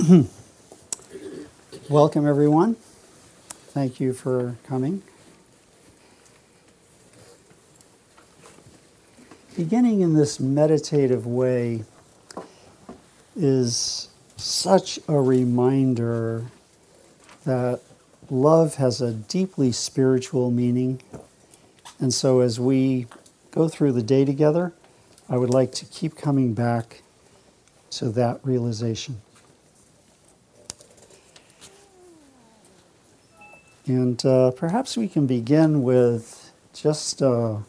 Welcome, everyone. Thank you for coming. Beginning in this meditative way is such a reminder that love has a deeply spiritual meaning. And so, as we go through the day together, I would like to keep coming back to that realization. And uh, perhaps we can begin with just a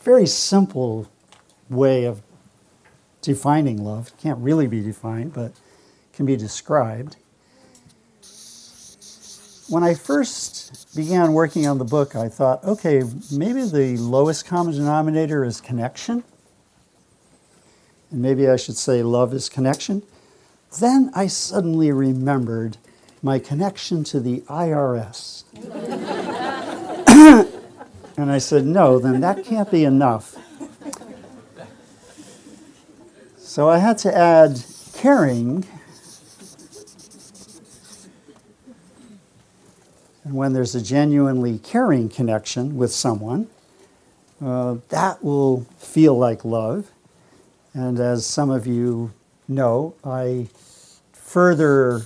very simple way of defining love. It can't really be defined, but can be described. When I first began working on the book, I thought, okay, maybe the lowest common denominator is connection. And maybe I should say love is connection. Then I suddenly remembered my connection to the IRS. and I said, no, then that can't be enough. So I had to add caring. And when there's a genuinely caring connection with someone, uh, that will feel like love. And as some of you know, I further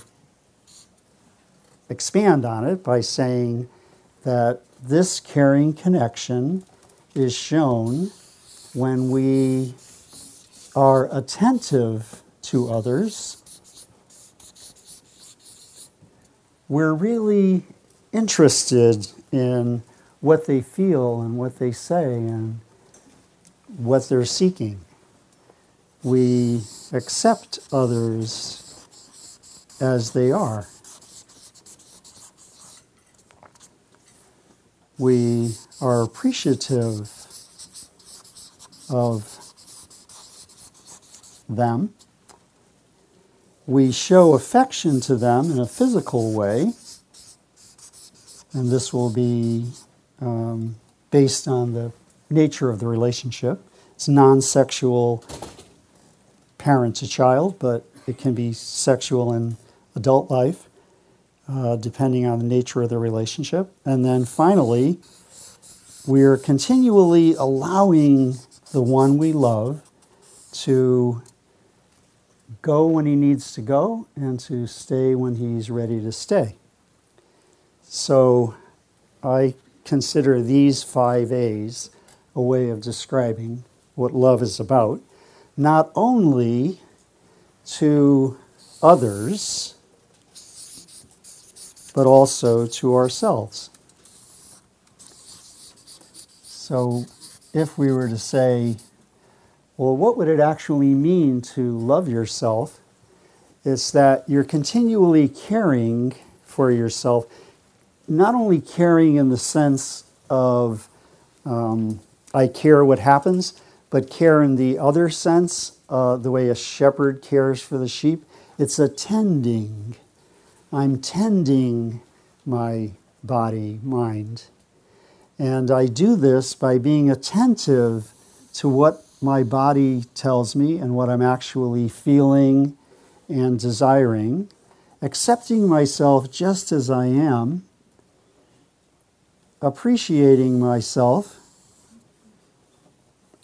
expand on it by saying that this caring connection is shown when we are attentive to others. We're really interested in what they feel and what they say and what they're seeking. We accept others as they are. We are appreciative of them. We show affection to them in a physical way, and this will be um, based on the nature of the relationship. It's non sexual parent to child, but it can be sexual in adult life uh, depending on the nature of the relationship. And then finally, we're continually allowing the one we love to go when he needs to go and to stay when he's ready to stay. So I consider these five A's a way of describing what love is about, not only to others but also to ourselves. So, if we were to say, well, what would it actually mean to love yourself? It's that you're continually caring for yourself, not only caring in the sense of um, I care what happens, but care in the other sense, uh, the way a shepherd cares for the sheep. It's attending I'm tending my body, mind. And I do this by being attentive to what my body tells me and what I'm actually feeling and desiring, accepting myself just as I am, appreciating myself,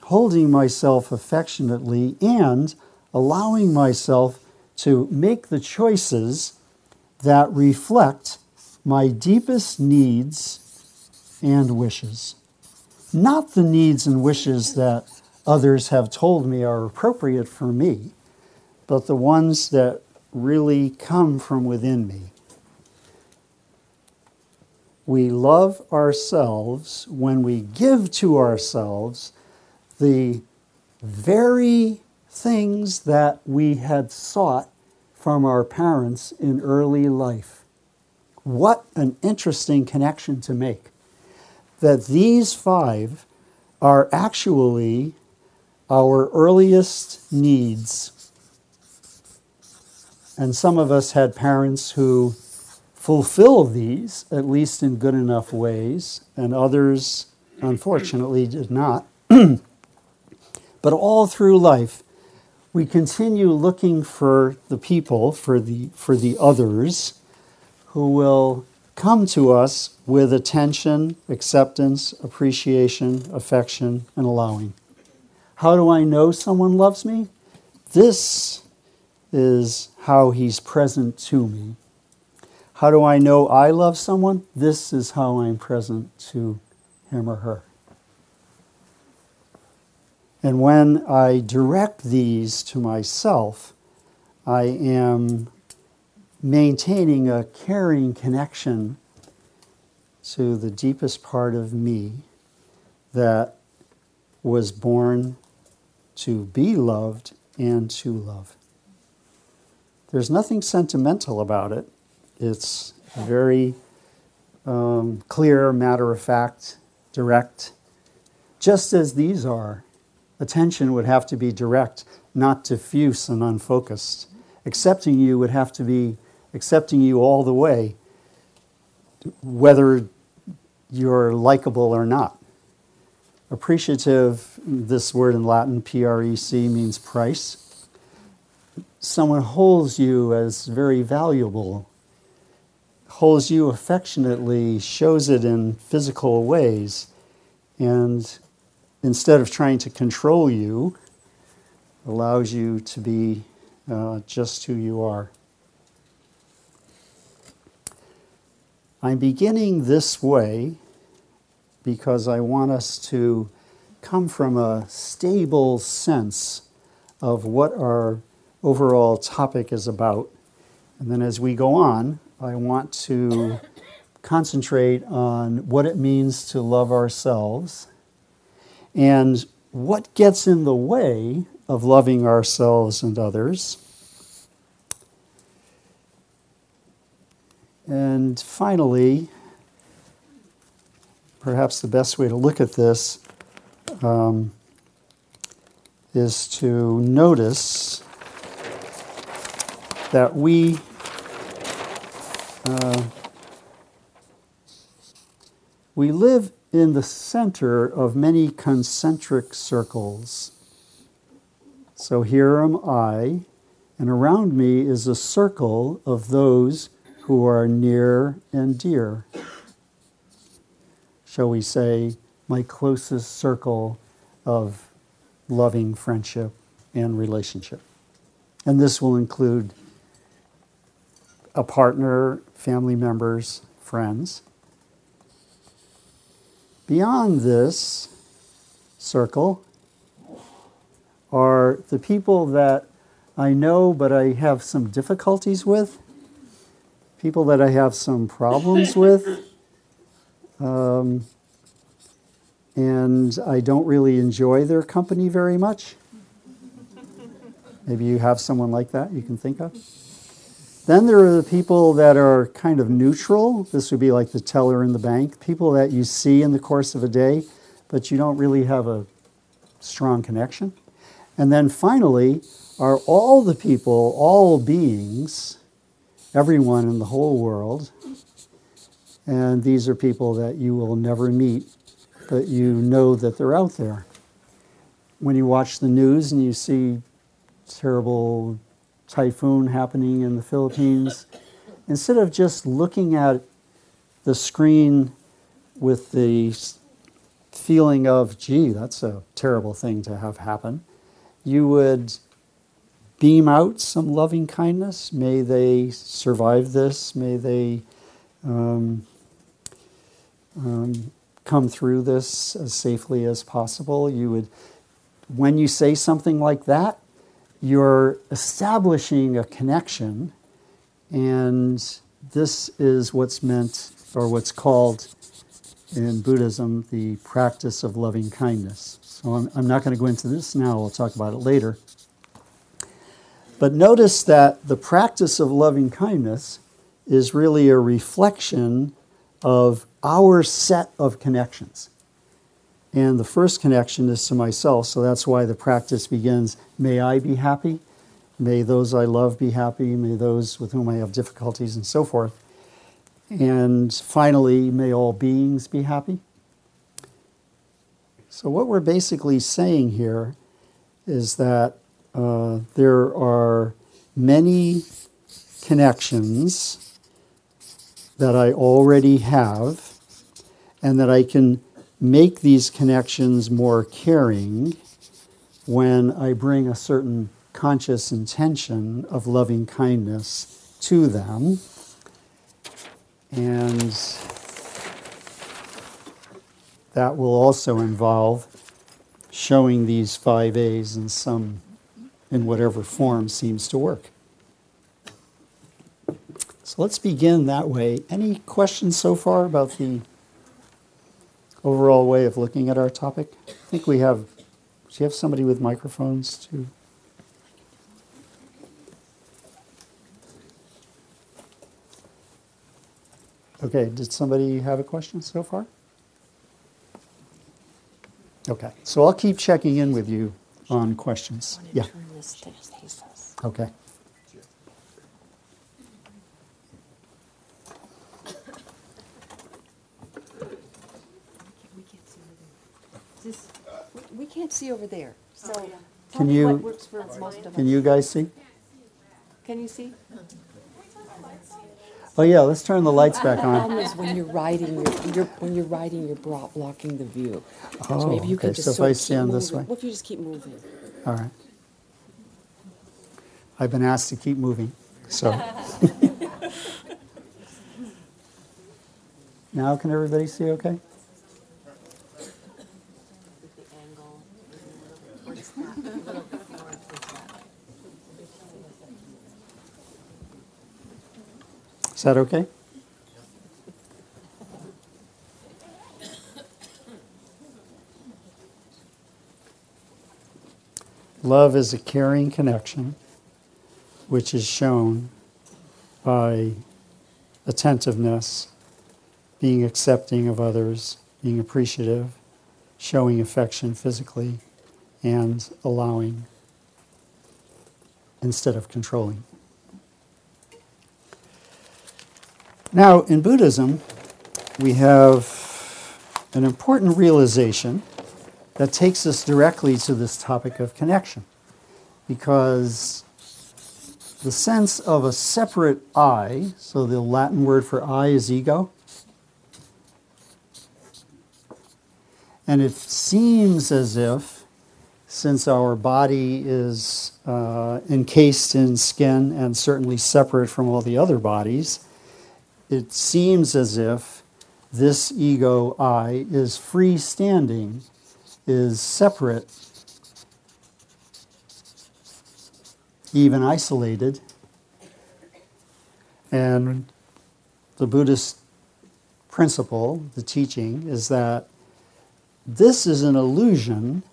holding myself affectionately, and allowing myself to make the choices that reflect my deepest needs and wishes. Not the needs and wishes that others have told me are appropriate for me, but the ones that really come from within me. We love ourselves when we give to ourselves the very things that we had sought from our parents in early life. What an interesting connection to make. That these five are actually our earliest needs. And some of us had parents who fulfill these, at least in good enough ways, and others, unfortunately, did not. but all through life, we continue looking for the people, for the, for the others, who will come to us with attention, acceptance, appreciation, affection, and allowing. How do I know someone loves me? This is how he's present to me. How do I know I love someone? This is how I'm present to him or her. And when I direct these to myself, I am maintaining a caring connection to the deepest part of me that was born to be loved and to love. There's nothing sentimental about it. It's very um, clear, matter of fact, direct, just as these are attention would have to be direct, not diffuse and unfocused. Accepting you would have to be accepting you all the way, whether you're likable or not. Appreciative, this word in Latin, P R E C, means price. Someone holds you as very valuable, holds you affectionately, shows it in physical ways, and instead of trying to control you, allows you to be uh, just who you are. I'm beginning this way because I want us to come from a stable sense of what our overall topic is about. And then as we go on, I want to concentrate on what it means to love ourselves and what gets in the way of loving ourselves and others. And finally, perhaps the best way to look at this um, is to notice that we uh, we live in the center of many concentric circles. So here am I, and around me is a circle of those who are near and dear. Shall we say, my closest circle of loving friendship and relationship. And this will include a partner, family members, friends. Beyond this circle are the people that I know but I have some difficulties with, people that I have some problems with, um, and I don't really enjoy their company very much. Maybe you have someone like that you can think of. Then there are the people that are kind of neutral. This would be like the teller in the bank, people that you see in the course of a day, but you don't really have a strong connection. And then finally are all the people, all beings, everyone in the whole world. And these are people that you will never meet, but you know that they're out there. When you watch the news and you see terrible typhoon happening in the Philippines, instead of just looking at the screen with the feeling of, gee, that's a terrible thing to have happen, you would beam out some loving kindness. May they survive this. May they um, um, come through this as safely as possible. You would, when you say something like that, you're establishing a connection, and this is what's meant or what's called in Buddhism the practice of loving kindness. So I'm, I'm not going to go into this now, we'll talk about it later. But notice that the practice of loving kindness is really a reflection of our set of connections. And the first connection is to myself, so that's why the practice begins May I be happy, may those I love be happy, may those with whom I have difficulties, and so forth. And finally, may all beings be happy. So, what we're basically saying here is that uh, there are many connections that I already have, and that I can make these connections more caring when I bring a certain conscious intention of loving kindness to them. And that will also involve showing these five A's in some, in whatever form seems to work. So let's begin that way. Any questions so far about the overall way of looking at our topic? I think we have, do you have somebody with microphones too? Okay, did somebody have a question so far? Okay, so I'll keep checking in with you on questions. Yeah, Turn this to Jesus. okay. We can't see over there. This, we- we can't see over there, so oh, tell Can me you- what works for most of us. Can you guys see? Can you see? Oh yeah, let's turn the lights back on. problem is when you're riding, you're, you're, when you're riding, you're bro- blocking the view. Oh, So maybe you okay, could just so if sort I of keep stand this moving. way? What if you just keep moving? All right. I've been asked to keep moving, so. Now can everybody see okay? Is that okay? Love is a caring connection which is shown by attentiveness, being accepting of others, being appreciative, showing affection physically, and allowing instead of controlling. Now, in Buddhism, we have an important realization that takes us directly to this topic of connection. Because the sense of a separate I, so the Latin word for I is ego, and it seems as if, since our body is uh, encased in skin and certainly separate from all the other bodies, it seems as if this ego I is freestanding, is separate, even isolated. And the Buddhist principle, the teaching, is that this is an illusion.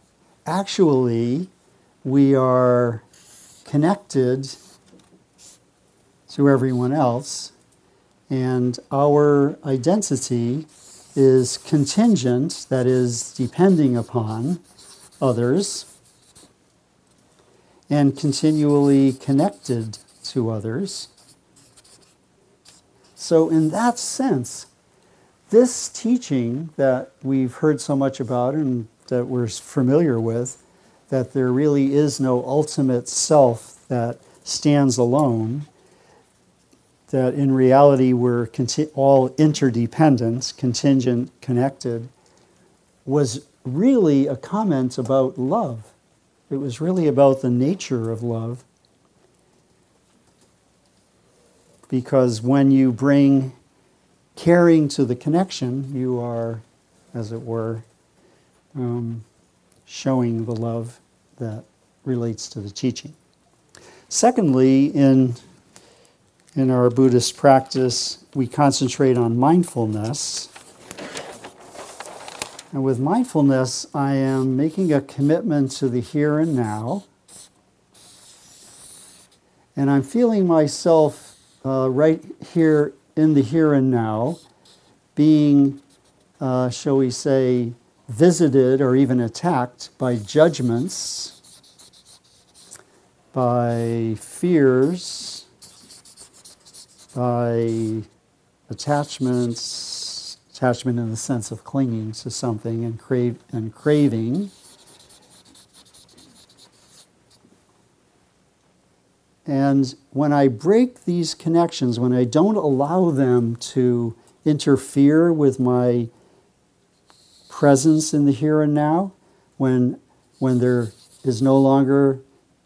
Actually, we are connected to everyone else, and our identity is contingent, that is, depending upon others, and continually connected to others. So, in that sense, this teaching that we've heard so much about and that we're familiar with, that there really is no ultimate self that stands alone, that in reality we're all interdependent, contingent, connected, was really a comment about love. It was really about the nature of love. Because when you bring caring to the connection, you are, as it were, um, showing the love that relates to the teaching. Secondly, in, in our Buddhist practice, we concentrate on mindfulness. And with mindfulness, I am making a commitment to the here and now. And I'm feeling myself uh, right here in the here and now being, uh, shall we say, visited or even attacked by judgments, by fears, by attachments, attachment in the sense of clinging to something and, crave, and craving. And when I break these connections, when I don't allow them to interfere with my presence in the here and now, when, when there is no longer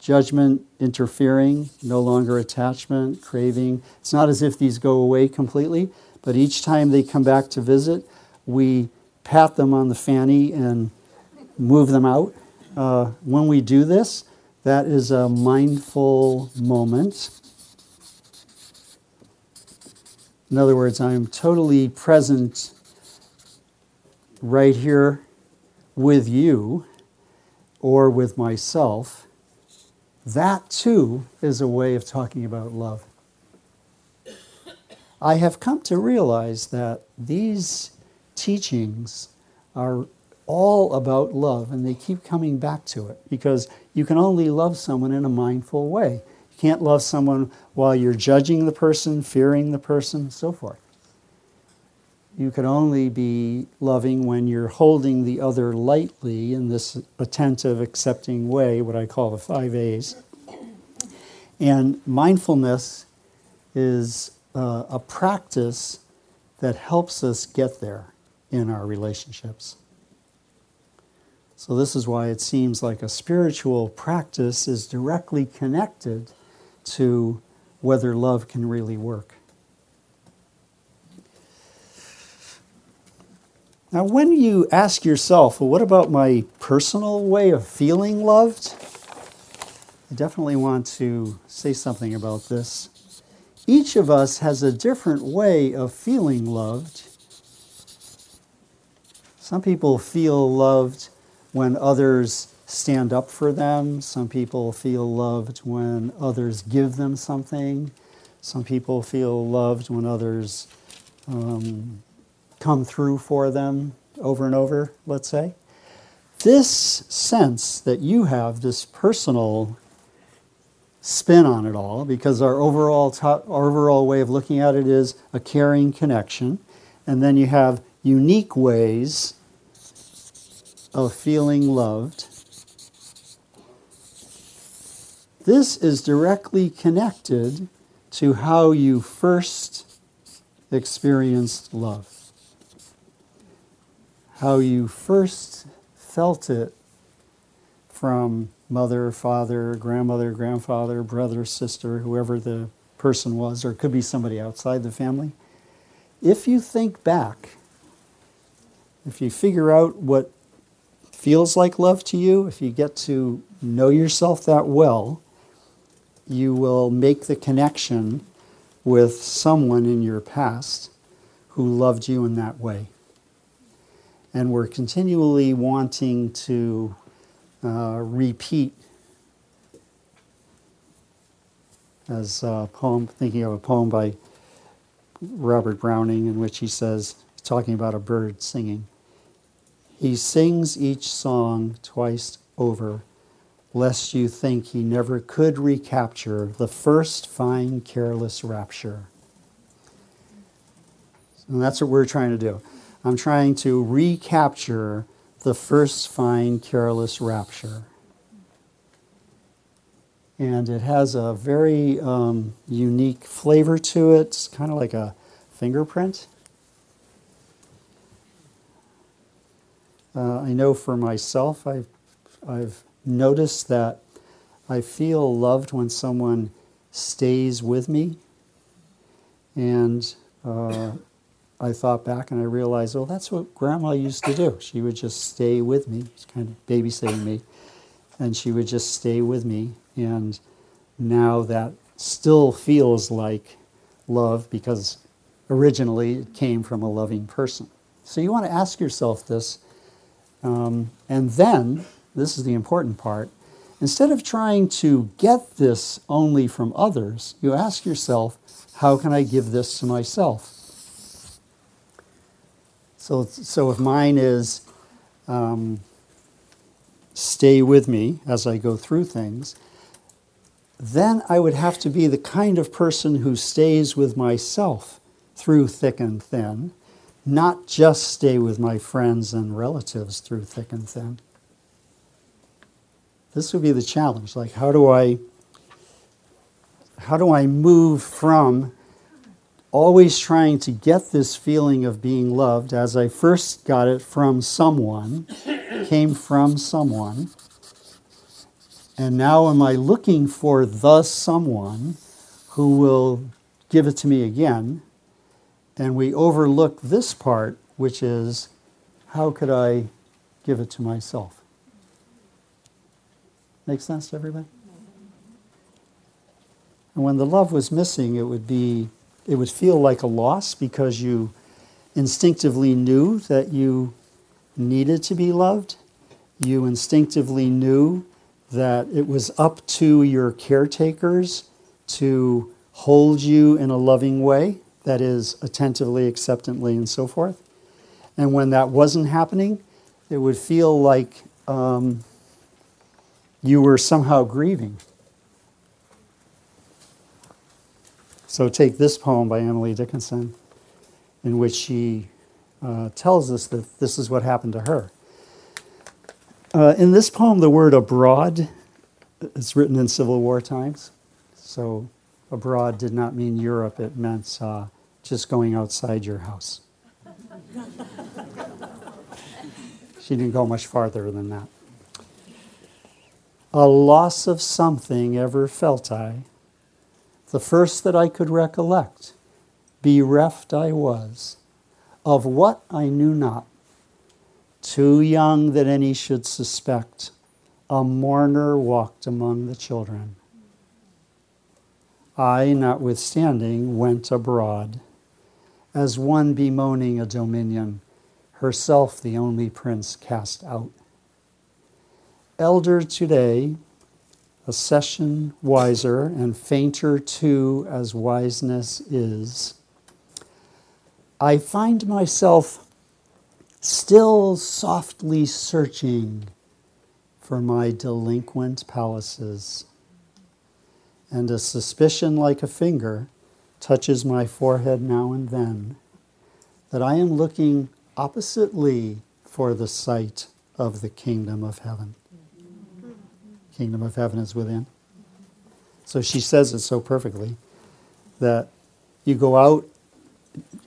judgment interfering, no longer attachment, craving, it's not as if these go away completely, but each time they come back to visit, we pat them on the fanny and move them out. Uh, when we do this, that is a mindful moment. In other words, I'm totally present right here with you or with myself. That too is a way of talking about love. I have come to realize that these teachings are all about love and they keep coming back to it because you can only love someone in a mindful way. You can't love someone while you're judging the person, fearing the person, so forth. You can only be loving when you're holding the other lightly in this attentive, accepting way, what I call the five A's. And mindfulness is uh, a practice that helps us get there in our relationships. So, this is why it seems like a spiritual practice is directly connected to whether love can really work. Now, when you ask yourself, well, what about my personal way of feeling loved? I definitely want to say something about this. Each of us has a different way of feeling loved. Some people feel loved when others stand up for them. Some people feel loved when others give them something. Some people feel loved when others um, come through for them over and over, let's say. This sense that you have, this personal spin on it all, because our overall, our overall way of looking at it is a caring connection, and then you have unique ways of feeling loved. This is directly connected to how you first experienced love how you first felt it from mother, father, grandmother, grandfather, brother, sister, whoever the person was, or it could be somebody outside the family. If you think back, if you figure out what feels like love to you, if you get to know yourself that well, you will make the connection with someone in your past who loved you in that way and we're continually wanting to uh, repeat as a poem, thinking of a poem by Robert Browning in which he says, talking about a bird singing, he sings each song twice over, lest you think he never could recapture the first fine, careless rapture. And that's what we're trying to do. I'm trying to recapture the first fine, careless rapture. And it has a very um, unique flavor to it. It's kind of like a fingerprint. Uh, I know for myself, I've, I've noticed that I feel loved when someone stays with me. And uh, I thought back and I realized, well, that's what grandma used to do. She would just stay with me, kind of babysitting me, and she would just stay with me. And now that still feels like love because originally it came from a loving person. So you want to ask yourself this. Um, and then, this is the important part, instead of trying to get this only from others, you ask yourself, how can I give this to myself? So, so if mine is um, stay with me as I go through things, then I would have to be the kind of person who stays with myself through thick and thin, not just stay with my friends and relatives through thick and thin. This would be the challenge. Like, how do I how do I move from always trying to get this feeling of being loved as I first got it from someone, came from someone, and now am I looking for the someone who will give it to me again? And we overlook this part, which is how could I give it to myself? Make sense to everybody? And when the love was missing, it would be it would feel like a loss because you instinctively knew that you needed to be loved. You instinctively knew that it was up to your caretakers to hold you in a loving way, that is, attentively, acceptantly, and so forth. And when that wasn't happening, it would feel like um, you were somehow grieving. So take this poem by Emily Dickinson, in which she uh, tells us that this is what happened to her. Uh, in this poem, the word abroad is written in Civil War times. So abroad did not mean Europe, it meant uh, just going outside your house. she didn't go much farther than that. A loss of something ever felt I the first that I could recollect. Bereft I was, of what I knew not. Too young that any should suspect, a mourner walked among the children. I, notwithstanding, went abroad, as one bemoaning a dominion, herself the only prince cast out. Elder today, a session wiser and fainter too as wiseness is. I find myself still softly searching for my delinquent palaces, and a suspicion like a finger touches my forehead now and then that I am looking oppositely for the site of the kingdom of heaven kingdom of heaven is within. So she says it so perfectly that you go out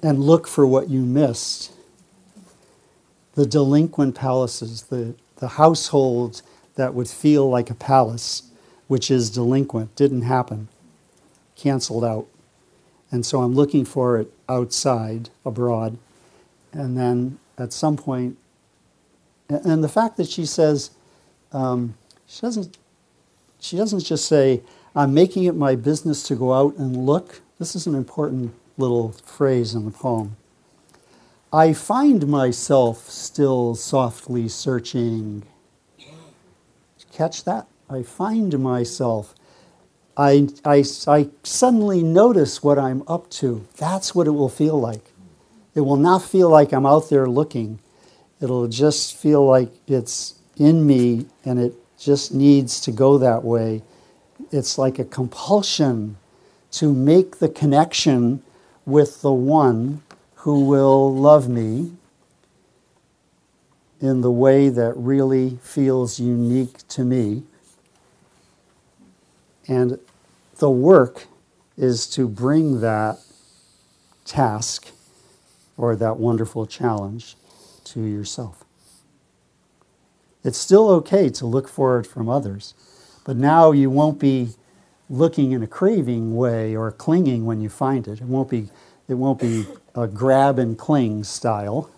and look for what you missed. The delinquent palaces, the, the household that would feel like a palace, which is delinquent, didn't happen, canceled out. And so I'm looking for it outside, abroad. And then at some point, and the fact that she says, um, she doesn't, she doesn't just say, I'm making it my business to go out and look. This is an important little phrase in the poem. I find myself still softly searching. Catch that? I find myself. I, I, I suddenly notice what I'm up to. That's what it will feel like. It will not feel like I'm out there looking. It'll just feel like it's in me and it just needs to go that way. It's like a compulsion to make the connection with the one who will love me in the way that really feels unique to me. And the work is to bring that task or that wonderful challenge to yourself. It's still okay to look for it from others, but now you won't be looking in a craving way or clinging when you find it. It won't be, it won't be a grab and cling style.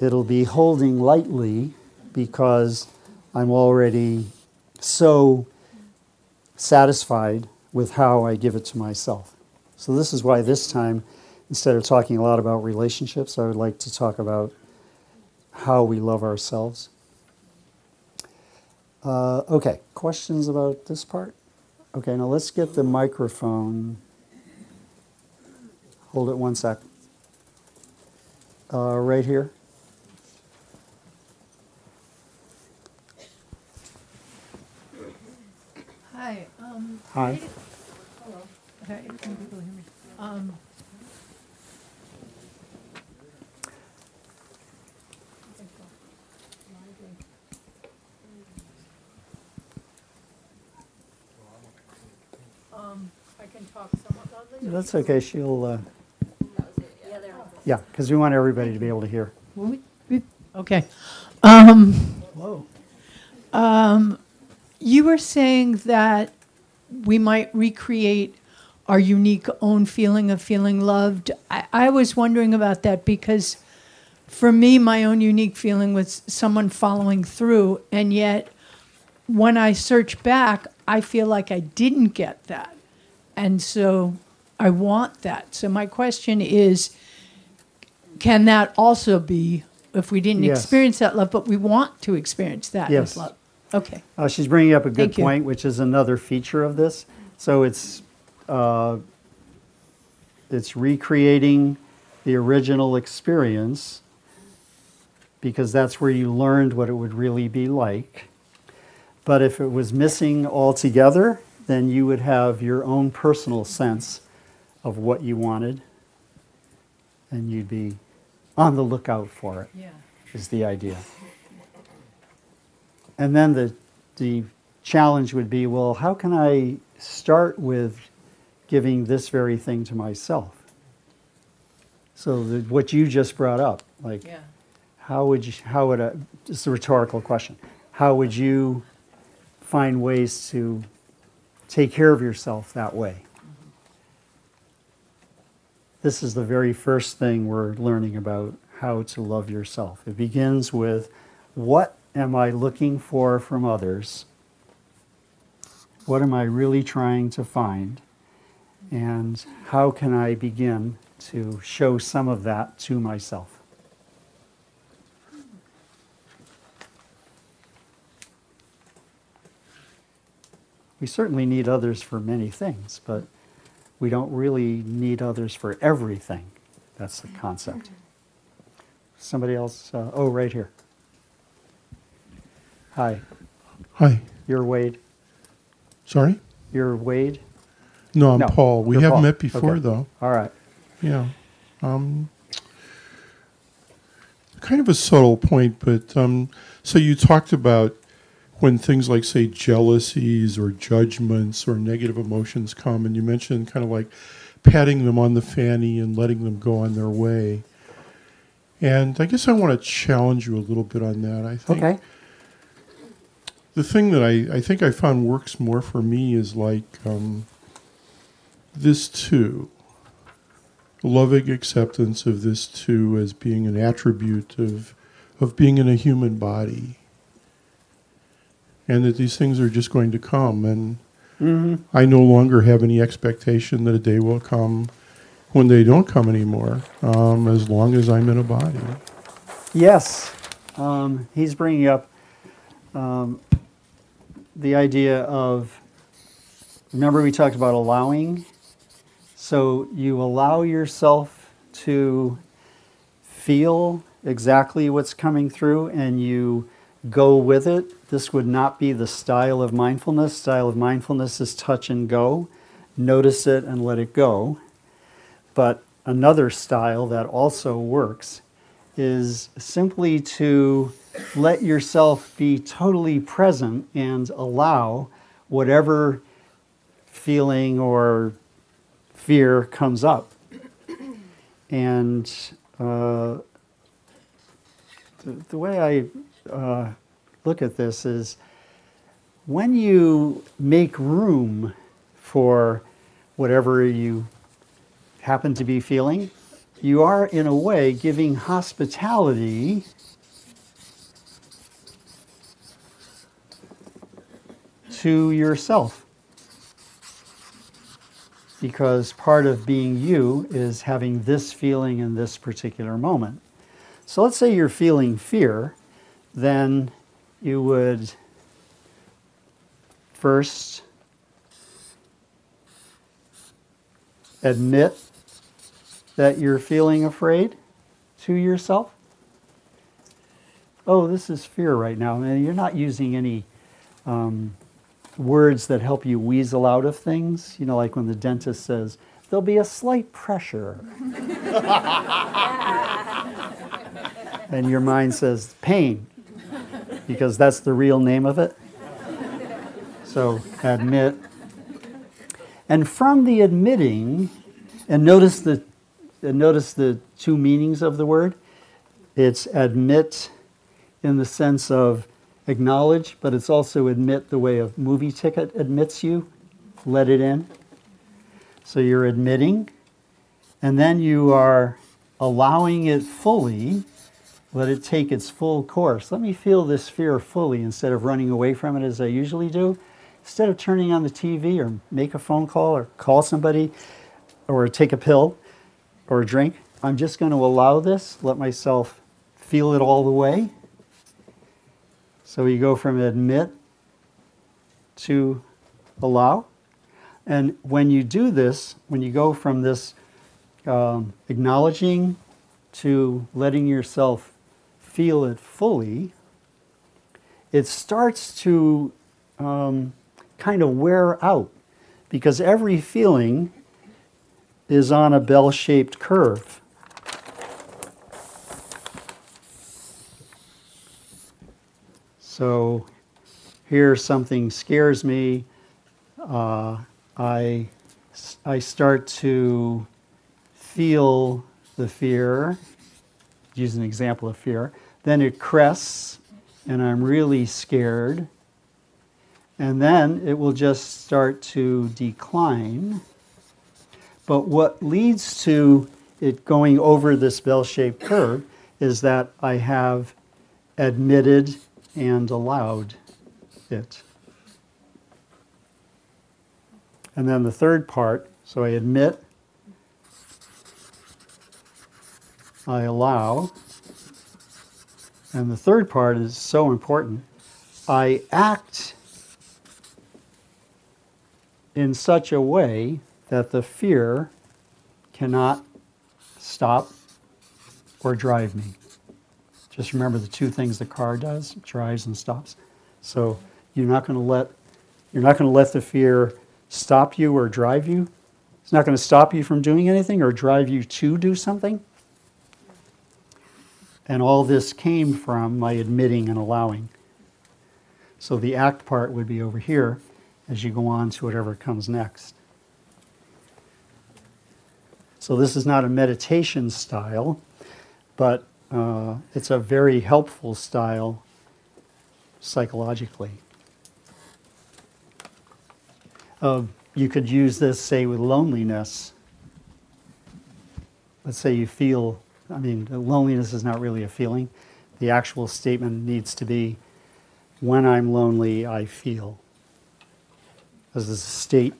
It'll be holding lightly because I'm already so satisfied with how I give it to myself. So, this is why this time, instead of talking a lot about relationships, I would like to talk about how we love ourselves. Uh, okay, questions about this part? Okay, now let's get the microphone. Hold it one sec. Uh, right here. Hi. Um, Hi. Hello. Hi, can people hear me? Um, um, um, I can talk somewhat loudly. That's okay, she'll, uh, yeah, because we want everybody to be able to hear. Okay. Um, Whoa. you were saying that we might recreate our unique own feeling of feeling loved. I, I was wondering about that because for me, my own unique feeling was someone following through, and yet when I search back, I feel like I didn't get that. And so I want that. So my question is can that also be if we didn't Yes. experience that love, but we want to experience that Yes. as love? Okay. Uh, she's bringing up a good Thank you. point, which is another feature of this. So it's uh, it's recreating the original experience because that's where you learned what it would really be like. But if it was missing altogether, then you would have your own personal sense of what you wanted, and you'd be on the lookout for it Yeah. is the idea. And then the, the challenge would be well, how can I start with giving this very thing to myself? So, the, what you just brought up, like, Yeah. how would you, how would a, it's a rhetorical question, how would you find ways to take care of yourself that way? This is the very first thing we're learning about how to love yourself. It begins with what am I looking for from others? What am I really trying to find? And how can I begin to show some of that to myself? We certainly need others for many things, but we don't really need others for everything. That's the concept. Somebody else? Uh, oh, right here. Hi, Hi. you're Wade. Sorry? You're Wade. No, I'm No, Paul. We haven't Paul. met before, Okay. though. All right. Yeah. Um, kind of a subtle point, but um, so you talked about when things like, say, jealousies or judgments or negative emotions come, and you mentioned kind of like patting them on the fanny and letting them go on their way. And I guess I want to challenge you a little bit on that. I think Okay. the thing that I, I think I found works more for me is like um, this too. Loving acceptance of this too as being an attribute of of being in a human body. And that these things are just going to come and I no longer have any expectation that a day will come when they don't come anymore, um, as long as I'm in a body. Yes. Um, he's bringing up um, the idea of remember, we talked about allowing? So you allow yourself to feel exactly what's coming through and you go with it. This would not be the style of mindfulness. Style of mindfulness is touch and go. Notice it and let it go. But another style that also works is simply to let yourself be totally present and allow whatever feeling or fear comes up. And uh, the, the way I look at this is when you make room for whatever you happen to be feeling, you are in a way giving hospitality to yourself. Because part of being you is having this feeling in this particular moment. So let's say you're feeling fear, then you would first admit that you're feeling afraid to yourself. Oh, this is fear right now. And you're not using any um, words that help you weasel out of things. You know, like when the dentist says, there'll be a slight pressure. and your mind says, pain, because that's the real name of it. So admit. And from the admitting, and notice the, and notice the two meanings of the word. It's admit in the sense of acknowledge, but it's also admit the way a movie ticket admits you, let it in. So you're admitting, and then you are allowing it fully, let it take its full course. Let me feel this fear fully instead of running away from it as I usually do. Instead of turning on the TV or make a phone call or call somebody or take a pill or a drink, I'm just going to allow this, let myself feel it all the way. So you go from admit to allow. And when you do this, when you go from this um, acknowledging to letting yourself feel it fully, it starts to um, kind of wear out because every feeling is on a bell shaped curve. So here something scares me. Uh, I, I start to feel the fear, use an example of fear. Then it crests, and I'm really scared. And then it will just start to decline. But what leads to it going over this bell shaped curve is that I have admitted and allowed it. And then the third part, so I admit, I allow. And the third part is so important. I act in such a way that the fear cannot stop or drive me. Just remember the two things the car does, drives and stops. So you're not going to let you're not going to let the fear stop you or drive you. It's not going to stop you from doing anything or drive you to do something. And all this came from my admitting and allowing. So the act part would be over here as you go on to whatever comes next. So this is not a meditation style, but uh, it's a very helpful style psychologically. Uh, you could use this, say, with loneliness. Let's say you feel, I mean, loneliness is not really a feeling. The actual statement needs to be, when I'm lonely, I feel. This is a state,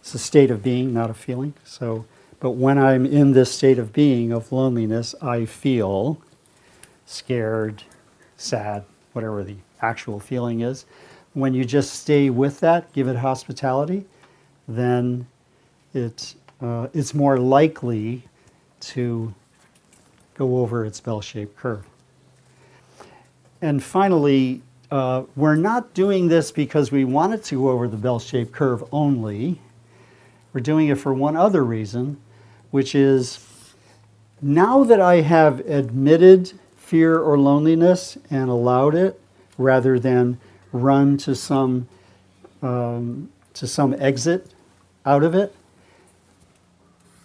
it's a state of being, not a feeling. So, but when I'm in this state of being, of loneliness, I feel scared, sad, whatever the actual feeling is when you just stay with that, give it hospitality, then it, uh, it's more likely to go over its bell shaped curve. And finally, uh, we're not doing this because we want it to go over the bell shaped curve only. We're doing it for one other reason, which is now that I have admitted fear or loneliness and allowed it, rather than run to some um, to some exit out of it.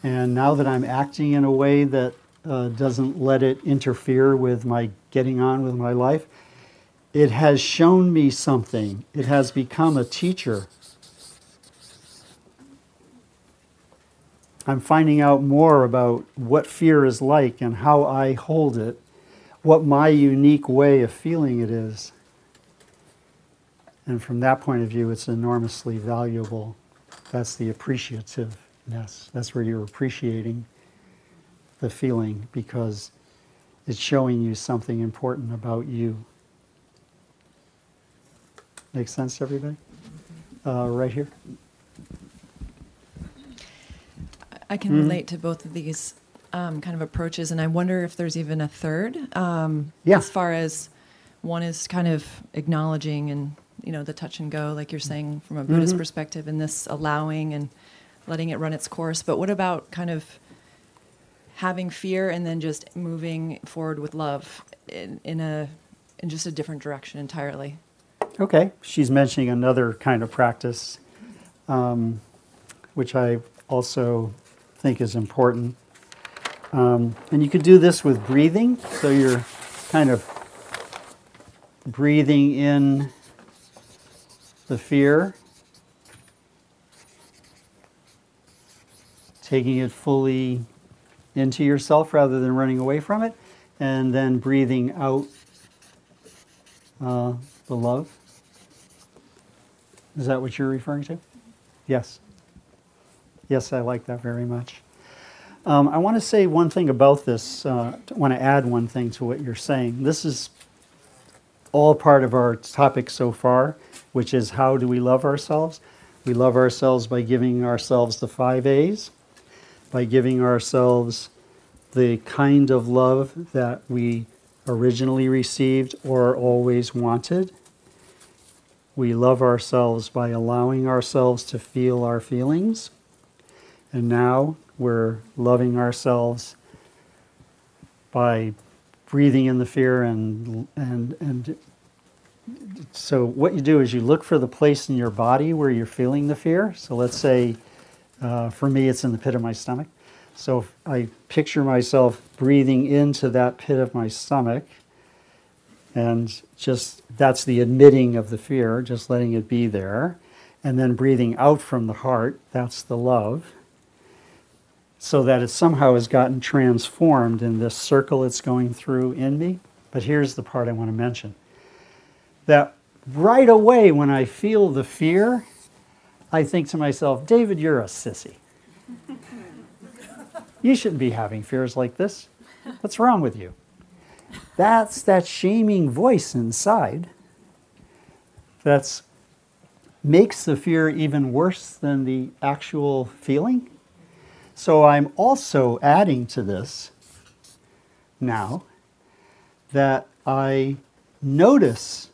And now that I'm acting in a way that uh, doesn't let it interfere with my getting on with my life, it has shown me something. It has become a teacher. I'm finding out more about what fear is like and how I hold it, what my unique way of feeling it is. And from that point of view, it's enormously valuable. That's the appreciativeness. That's where you're appreciating the feeling because it's showing you something important about you. Make sense to everybody? Uh, right here? I can Mhm. relate to both of these um, kind of approaches, and I wonder if there's even a third. Um, Yeah. As far as one is kind of acknowledging and you know the touch and go, like you're saying from a Buddhist Mhm. perspective, and this allowing and letting it run its course. But what about kind of having fear and then just moving forward with love in, in a in just a different direction entirely? Okay, she's mentioning another kind of practice. Um, which I also think is important. Um, and you could do this with breathing. So you're kind of breathing in the fear, taking it fully into yourself rather than running away from it, and then breathing out uh, the love. Is that what you're referring to? Yes. Yes, I like that very much. Um, I want to say one thing about this. Uh, I want to add one thing to what you're saying. This is all part of our topic so far, which is how do we love ourselves? We love ourselves by giving ourselves the five A's, by giving ourselves the kind of love that we originally received or always wanted. We love ourselves by allowing ourselves to feel our feelings. And now we're loving ourselves by breathing in the fear and and and so what you do is you look for the place in your body where you're feeling the fear. So let's say uh, for me it's in the pit of my stomach. So I picture myself breathing into that pit of my stomach and just that's the admitting of the fear, just letting it be there. And then breathing out from the heart, that's the love. So that it somehow has gotten transformed in this circle it's going through in me. But here's the part I want to mention that right away when I feel the fear, I think to myself, David, you're a sissy. you shouldn't be having fears like this. What's wrong with you? That's that shaming voice inside that's makes the fear even worse than the actual feeling. So I'm also adding to this now that I notice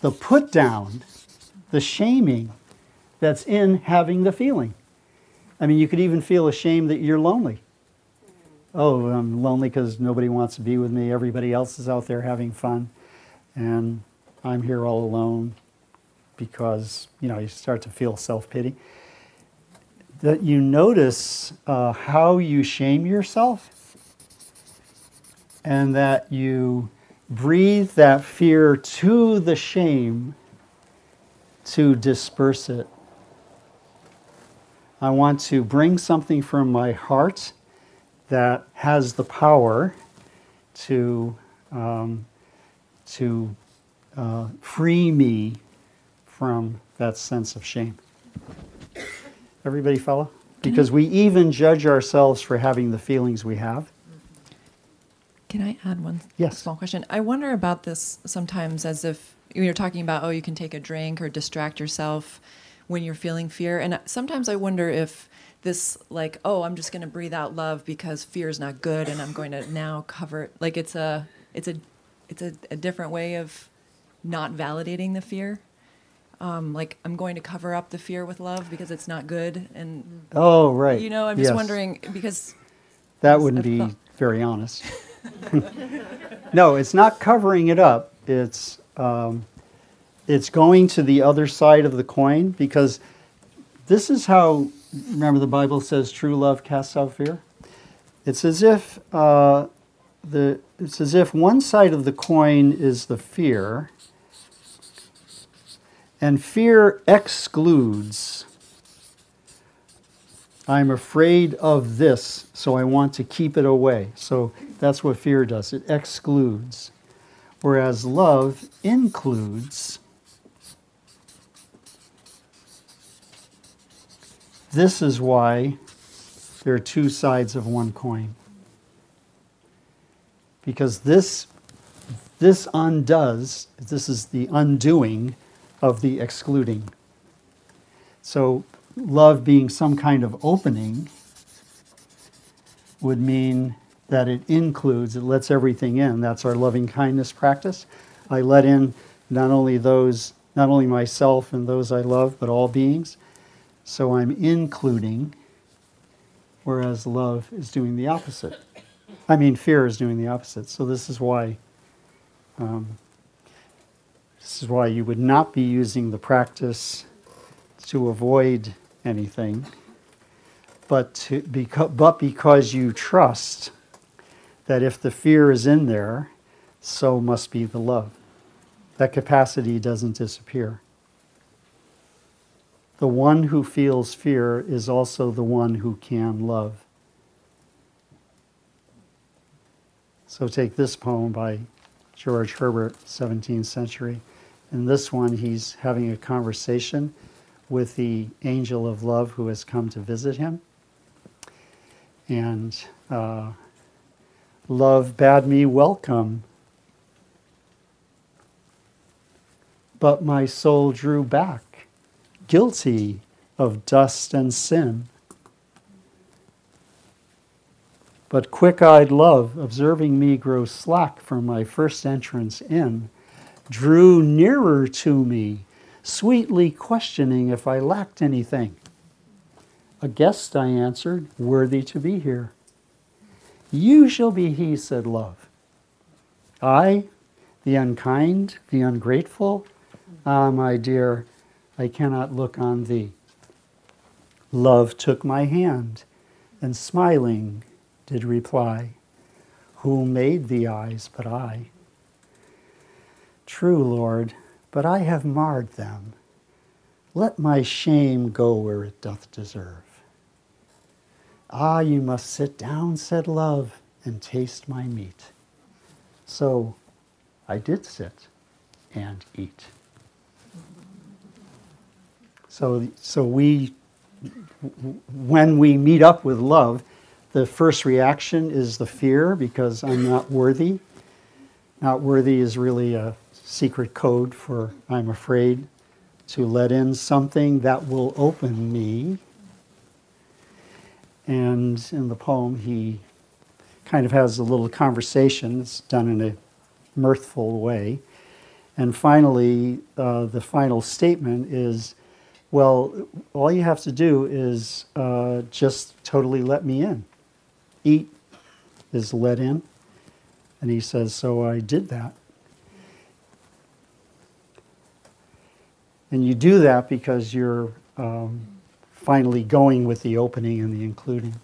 the put down, the shaming that's in having the feeling. I mean, you could even feel ashamed that you're lonely. Oh, I'm lonely because nobody wants to be with me. Everybody else is out there having fun. And I'm here all alone because, you know, you start to feel self pity. That you notice uh, how you shame yourself and that you breathe that fear to the shame to disperse it. I want to bring something from my heart that has the power to, um, to uh, free me from that sense of shame. Everybody follow? Because we even judge ourselves for having the feelings we have. Can I add one Yes. small question? I wonder about this sometimes as if you're talking about, oh, you can take a drink or distract yourself when you're feeling fear. And sometimes I wonder if this, like, oh, I'm just going to breathe out love because fear is not good and I'm going to now cover it. Like it's a, it's a, it's a, a different way of not validating the fear. Um, like I'm going to cover up the fear with love because it's not good. And, Oh, right. you know, I'm just Yes. wondering because That wouldn't be thought- very honest. no, it's not covering it up. It's um, it's going to the other side of the coin because this is how. Remember, the Bible says, "True love casts out fear." It's as if uh, the it's as if one side of the coin is the fear, and fear excludes. I'm afraid of this, so I want to keep it away. So that's what fear does it excludes. Whereas love includes. This is why there are two sides of one coin. Because this, this undoes, this is the undoing of the excluding. So, love being some kind of opening would mean that it includes, it lets everything in. That's our loving kindness practice. I let in not only those, not only myself and those I love, but all beings. So I'm including, whereas love is doing the opposite. I mean, fear is doing the opposite. So this is why. Um, this is why you would not be using the practice to avoid anything, but, to, beca- but because you trust that if the fear is in there, so must be the love. That capacity doesn't disappear. The one who feels fear is also the one who can love. So take this poem by George Herbert, 17th century. In this one, he's having a conversation with the angel of love who has come to visit him. And uh, love bade me welcome, but my soul drew back, guilty of dust and sin. But quick eyed love, observing me grow slack from my first entrance in, drew nearer to me, sweetly questioning if I lacked anything. A guest, I answered, worthy to be here. You shall be he, said love. I, the unkind, the ungrateful, ah, my dear, I cannot look on thee. Love took my hand, and smiling did reply, Who made the eyes but I? True, Lord, but I have marred them. Let my shame go where it doth deserve. Ah, you must sit down, said love, and taste my meat. So I did sit and eat. So, so we, when we meet up with love, the first reaction is the fear because I'm not worthy. Not worthy is really a secret code for I'm afraid to let in something that will open me. And in the poem, he kind of has a little conversation. It's done in a mirthful way. And finally, uh, the final statement is well, all you have to do is uh, just totally let me in. Eat is let in. And he says, So I did that. And you do that because you're um, finally going with the opening and the including.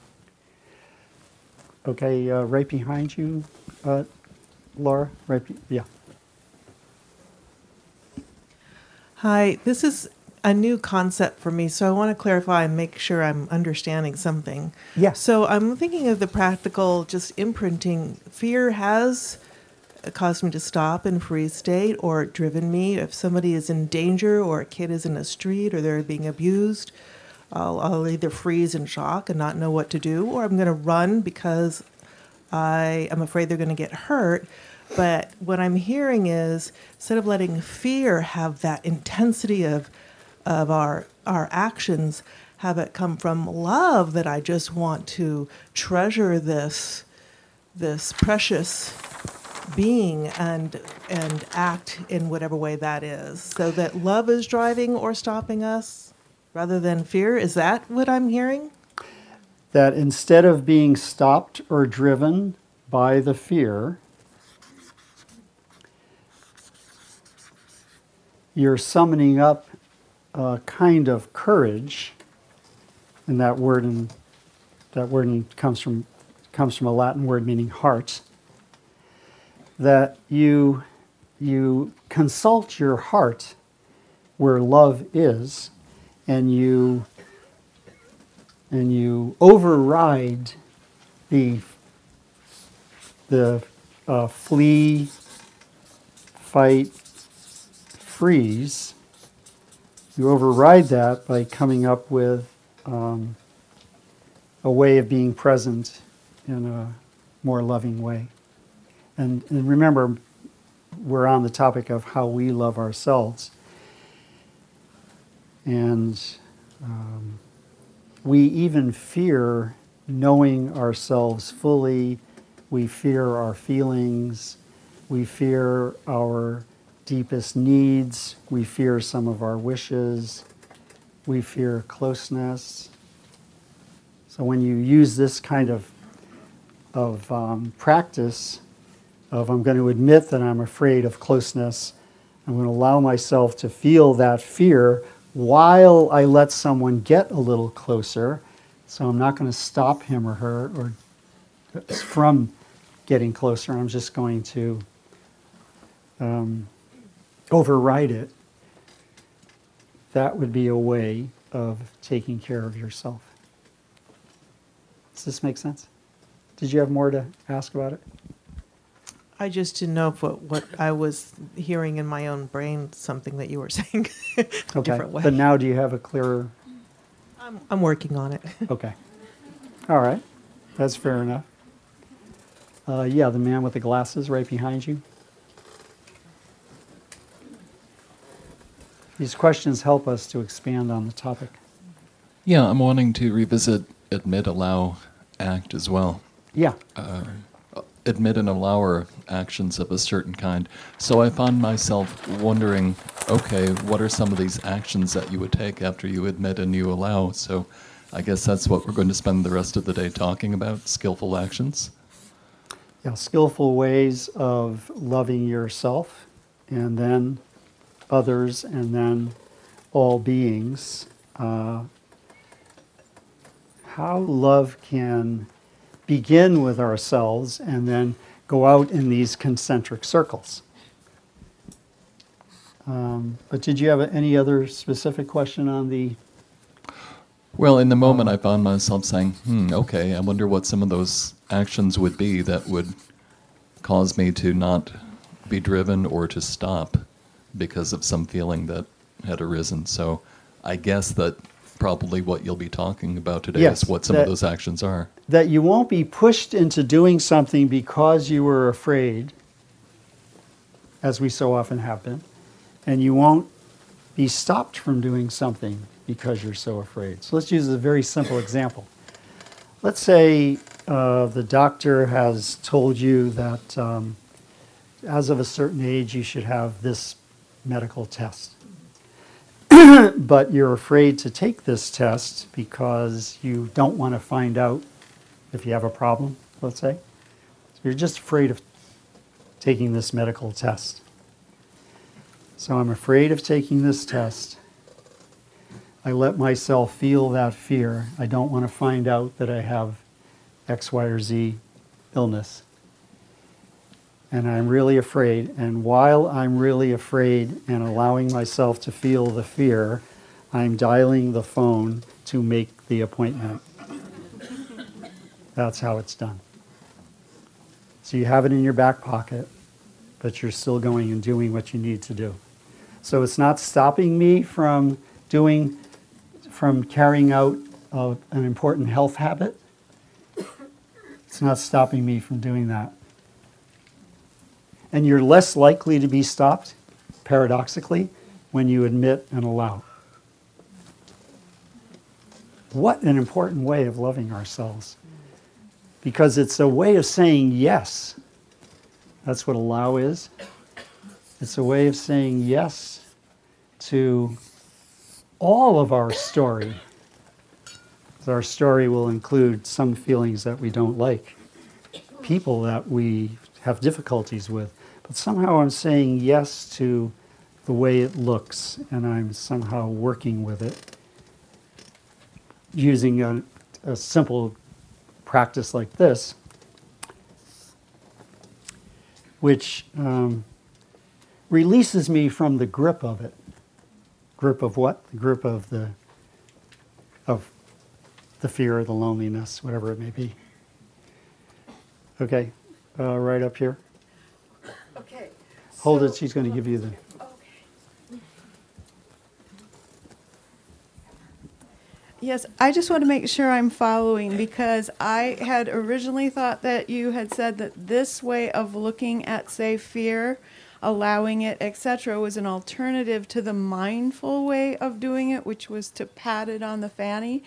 Okay, uh, right behind you, uh, Laura. Right, be- yeah. Hi, this is a new concept for me, so I want to clarify and make sure I'm understanding something. Yeah. So I'm thinking of the practical, just imprinting. Fear has uh, caused me to stop and freeze state or driven me. If somebody is in danger or a kid is in a street or they're being abused, I'll, I'll either freeze in shock and not know what to do, or I'm going to run because I am afraid they're going to get hurt. But what I'm hearing is instead of letting fear have that intensity of of our our actions, have it come from love that I just want to treasure this this precious being and and act in whatever way that is. So that love is driving or stopping us rather than fear. Is that what I'm hearing? that instead of being stopped or driven by the fear, you're summoning up a kind of courage, and that word in, that word in, comes from comes from a Latin word meaning heart. That you you consult your heart where love is, and you and you override the the uh, flee, fight, freeze. You override that by coming up with um, a way of being present in a more loving way. And, and remember, we're on the topic of how we love ourselves. And um, we even fear knowing ourselves fully. We fear our feelings. We fear our deepest needs. We fear some of our wishes. We fear closeness. So when you use this kind of, of um, practice, of I'm going to admit that I'm afraid of closeness, I'm going to allow myself to feel that fear while I let someone get a little closer. So I'm not going to stop him or her or from getting closer. I'm just going to um, override it. That would be a way of taking care of yourself. Does this make sense? Did you have more to ask about it? I just didn't know if what, what I was hearing in my own brain, something that you were saying, a Okay. different way. But now do you have a clearer? I'm, I'm working on it. Okay. All right. That's fair enough. Uh, yeah, the man with the glasses right behind you. These questions help us to expand on the topic. Yeah, I'm wanting to revisit admit, allow, act as well. Yeah. Uh, admit and allow are actions of a certain kind. So I found myself wondering, okay, what are some of these actions that you would take after you admit and you allow? So I guess that's what we're going to spend the rest of the day talking about skillful actions. Yeah, skillful ways of loving yourself and then others and then all beings. Uh, how love can begin with ourselves and then go out in these concentric circles. Um, but did you have any other specific question on the? Well, in the moment, I found myself saying, hmm, okay, I wonder what some of those actions would be that would cause me to not be driven or to stop because of some feeling that had arisen. So I guess that probably what you'll be talking about today Yes, is what some that- of those actions are. that you won't be pushed into doing something because you were afraid, as we so often have been, and you won't be stopped from doing something because you're so afraid. So let's use a very simple example. Let's say uh, the doctor has told you that um, as of a certain age you should have this medical test. but you're afraid to take this test because you don't want to find out if you have a problem, let's say. So you're just afraid of taking this medical test. So I'm afraid of taking this test. I let myself feel that fear. I don't want to find out that I have X, Y, or Z illness. And I'm really afraid. And while I'm really afraid and allowing myself to feel the fear, I'm dialing the phone to make the appointment. That's how it's done. So you have it in your back pocket, but you're still going and doing what you need to do. So it's not stopping me from doing, from carrying out an important health habit. It's not stopping me from doing that. And you're less likely to be stopped, paradoxically, when you admit and allow. What an important way of loving ourselves. Because it's a way of saying yes. That's what allow is. It's a way of saying yes to all of our story. Our story will include some feelings that we don't like, people that we have difficulties with. But somehow I'm saying yes to the way it looks, and I'm somehow working with it using a, a simple practice like this, which um, releases me from the grip of it. Grip of what? The grip of the of the fear, the loneliness, whatever it may be. Okay, uh, right up here. Okay. Hold it. She's going to give you the. Okay. Yes, I just want to make sure I'm following because I had originally thought that you had said that this way of looking at, say, fear, allowing it, etc., was an alternative to the mindful way of doing it, which was to pat it on the fanny.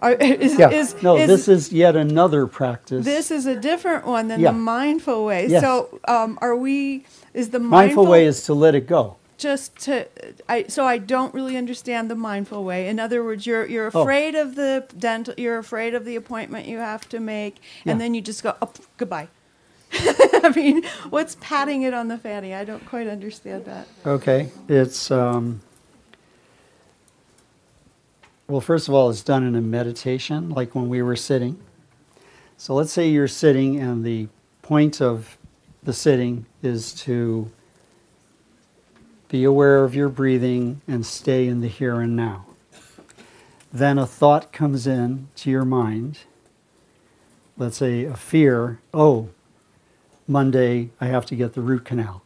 Are, is, Yeah. is, no, is, this is yet another practice. this is a different one than Yeah. the mindful way. Yes. So, um, are we? Is the mindful way is to let it go. just to I so I don't really understand the mindful way. In other words, you're you're Oh. afraid of the dental you're afraid of the appointment you have to make and then you just go oh, goodbye. I mean, what's patting it on the fanny? I don't quite understand that. Okay, it's um, well, first of all, it's done in a meditation, like when we were sitting. So let's say you're sitting, and the point of the sitting is to be aware of your breathing and stay in the here and now. Then a thought comes in to your mind. Let's say a fear, oh, Monday I have to get the root canal.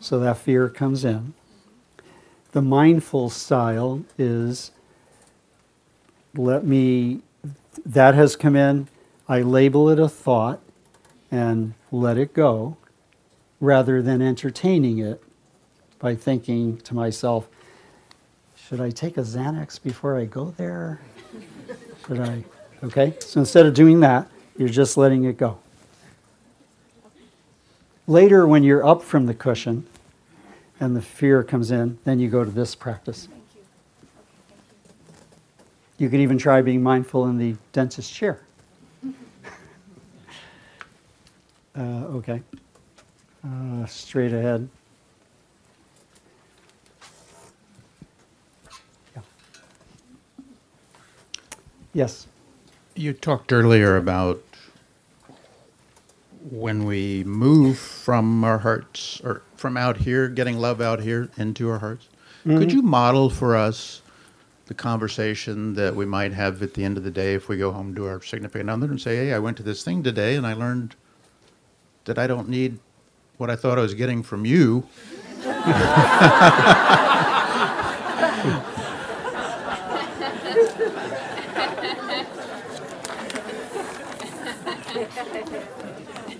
So that fear comes in. The mindful style is let me, that has come in, I label it a thought and let it go rather than entertaining it by thinking to myself, should I take a Xanax before I go there? Should I? Okay, so instead of doing that, you're just letting it go. Later, when you're up from the cushion and the fear comes in, then you go to this practice. You could even try being mindful in the dentist chair. uh, okay. Uh, straight ahead. Yeah. Yes. You talked earlier about when we move from our hearts or from out here, getting love out here into our hearts. Could you model for us the conversation that we might have at the end of the day if we go home to our significant other and say, "Hey, I went to this thing today and I learned that I don't need what I thought I was getting from you."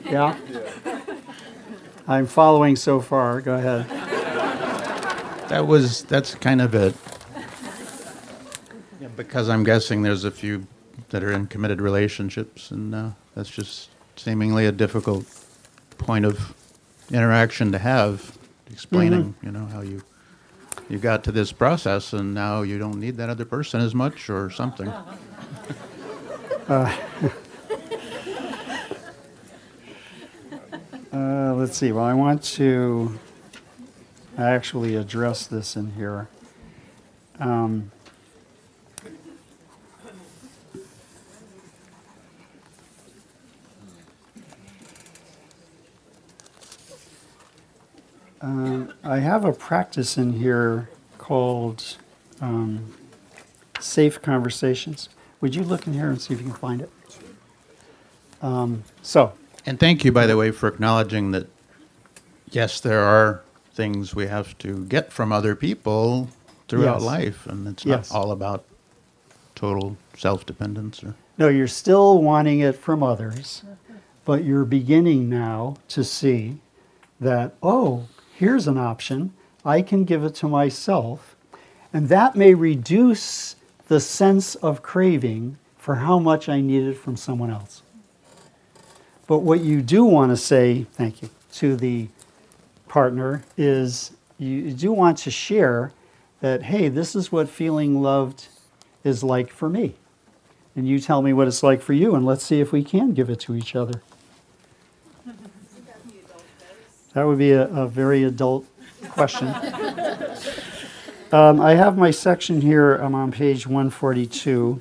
Yeah? I'm following so far. Go ahead. That was that's kind of it. Because I'm guessing there's a few that are in committed relationships, and uh, that's just seemingly a difficult point of interaction to have, explaining, you know, how you you got to this process, and now you don't need that other person as much, or something. Uh, let's see. Well, I want to actually address this in here. Um, um, I have a practice in here called um, Safe Conversations. Would you look in here and see if you can find it? Um, so, And thank you, by the way, for acknowledging that. Yes, there are things we have to get from other people throughout Yes. life, and it's Yes. not all about total self-dependence or. No, you're still wanting it from others, but you're beginning now to see that, oh, here's an option. I can give it to myself. And that may reduce the sense of craving for how much I need it from someone else. But what you do want to say, thank you, to the partner is you do want to share that, hey, this is what feeling loved is like for me and you tell me what it's like for you, and let's see if we can give it to each other. That would be a, a very adult question. um, I have my section here, I'm on page 142.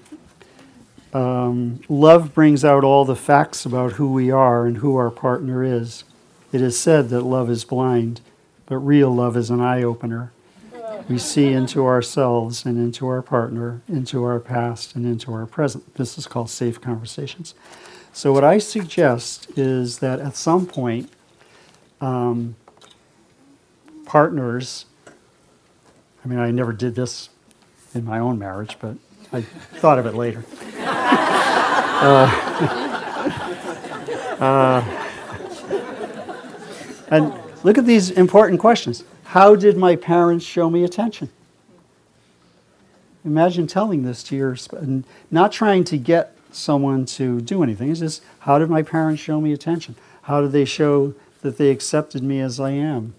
Um, love brings out all the facts about who we are and who our partner is. It is said that love is blind, but real love is an eye opener. We see into ourselves and into our partner, into our past and into our present. This is called safe conversations. So, what I suggest is that at some point, um, partners, I mean, I never did this in my own marriage, but I thought of it later. And look at these important questions. How did my parents show me attention? Imagine telling this to your, and not trying to get someone to do anything. It's just, how did my parents show me attention? How did they show that they accepted me as I am?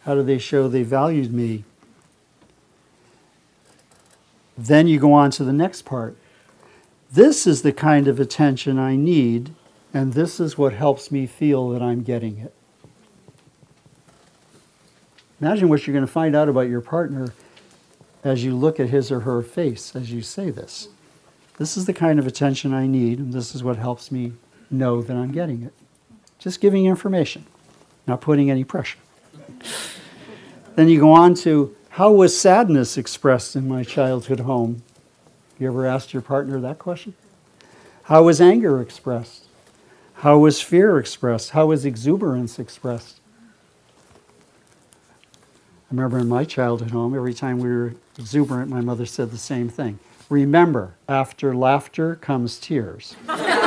How do they show they valued me? Then you go on to the next part. This is the kind of attention I need, and this is what helps me feel that I'm getting it. Imagine what you're going to find out about your partner as you look at his or her face as you say this. This is the kind of attention I need, and this is what helps me know that I'm getting it. Just giving information, not putting any pressure. Then you go on to how was sadness expressed in my childhood home? You ever asked your partner that question? How was anger expressed? How was fear expressed? How was exuberance expressed? I remember in my childhood home, every time we were exuberant, my mother said the same thing. Remember, after laughter comes tears.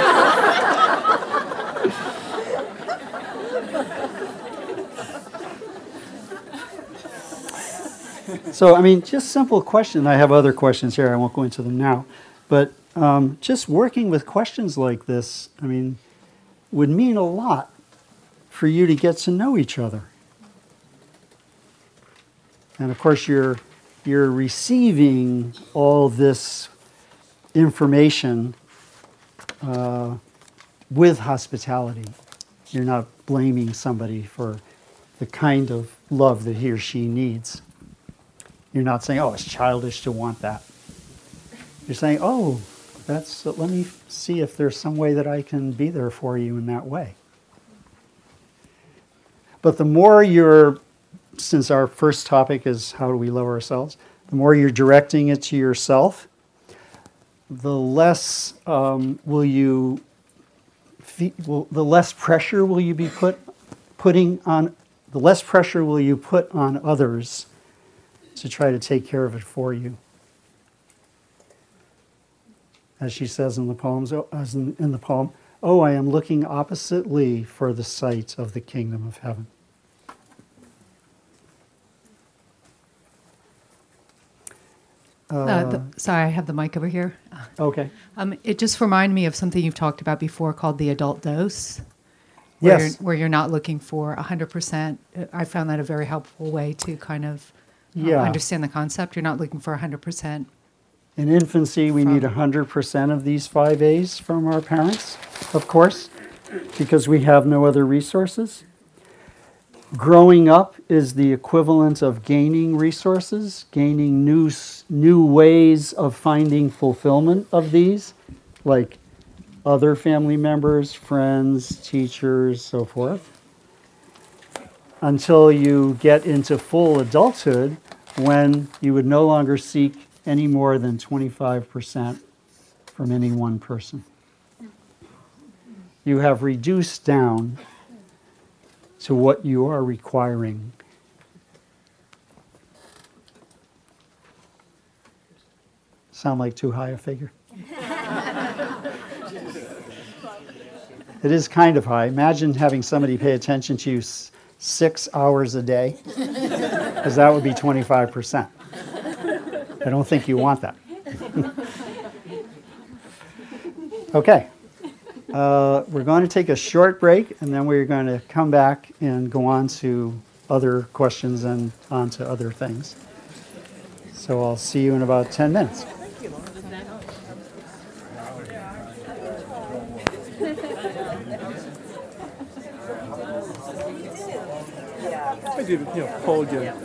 so, I mean, just simple question. I have other questions here. I won't go into them now. But um, just working with questions like this, I mean, would mean a lot for you to get to know each other. And of course, you're, you're receiving all this information uh, with hospitality. You're not blaming somebody for the kind of love that he or she needs. You're not saying, oh, it's childish to want that. You're saying, oh, that's, let me see if there's some way that I can be there for you in that way. But the more you're since our first topic is how do we love ourselves, the more you're directing it to yourself, the less um, will you, will, the less pressure will you be put, putting on, the less pressure will you put on others to try to take care of it for you. As she says in the poems, oh, as in, in the poem, "Oh, I am looking oppositely for the sight of the kingdom of heaven." Uh, the, sorry, I have the mic over here. Okay. Um, it just reminded me of something you've talked about before called the adult dose. Where Yes. You're, where you're not looking for 100%. Uh, I found that a very helpful way to kind of Yeah. understand the concept. You're not looking for 100%. In infancy, we need 100% of these 5As from our parents, of course, because we have no other resources. Growing up is the equivalent of gaining resources, gaining new, new ways of finding fulfillment of these, like other family members, friends, teachers, so forth. Until you get into full adulthood, when you would no longer seek any more than 25% from any one person. You have reduced down to what you are requiring. Sound like too high a figure? it is kind of high. Imagine having somebody pay attention to you six hours a day, because that would be 25%. I don't think you want that. okay. Uh, we're going to take a short break and then we're going to come back and go on to other questions and on to other things. So I'll see you in about 10 minutes. I did, you know, Paul did.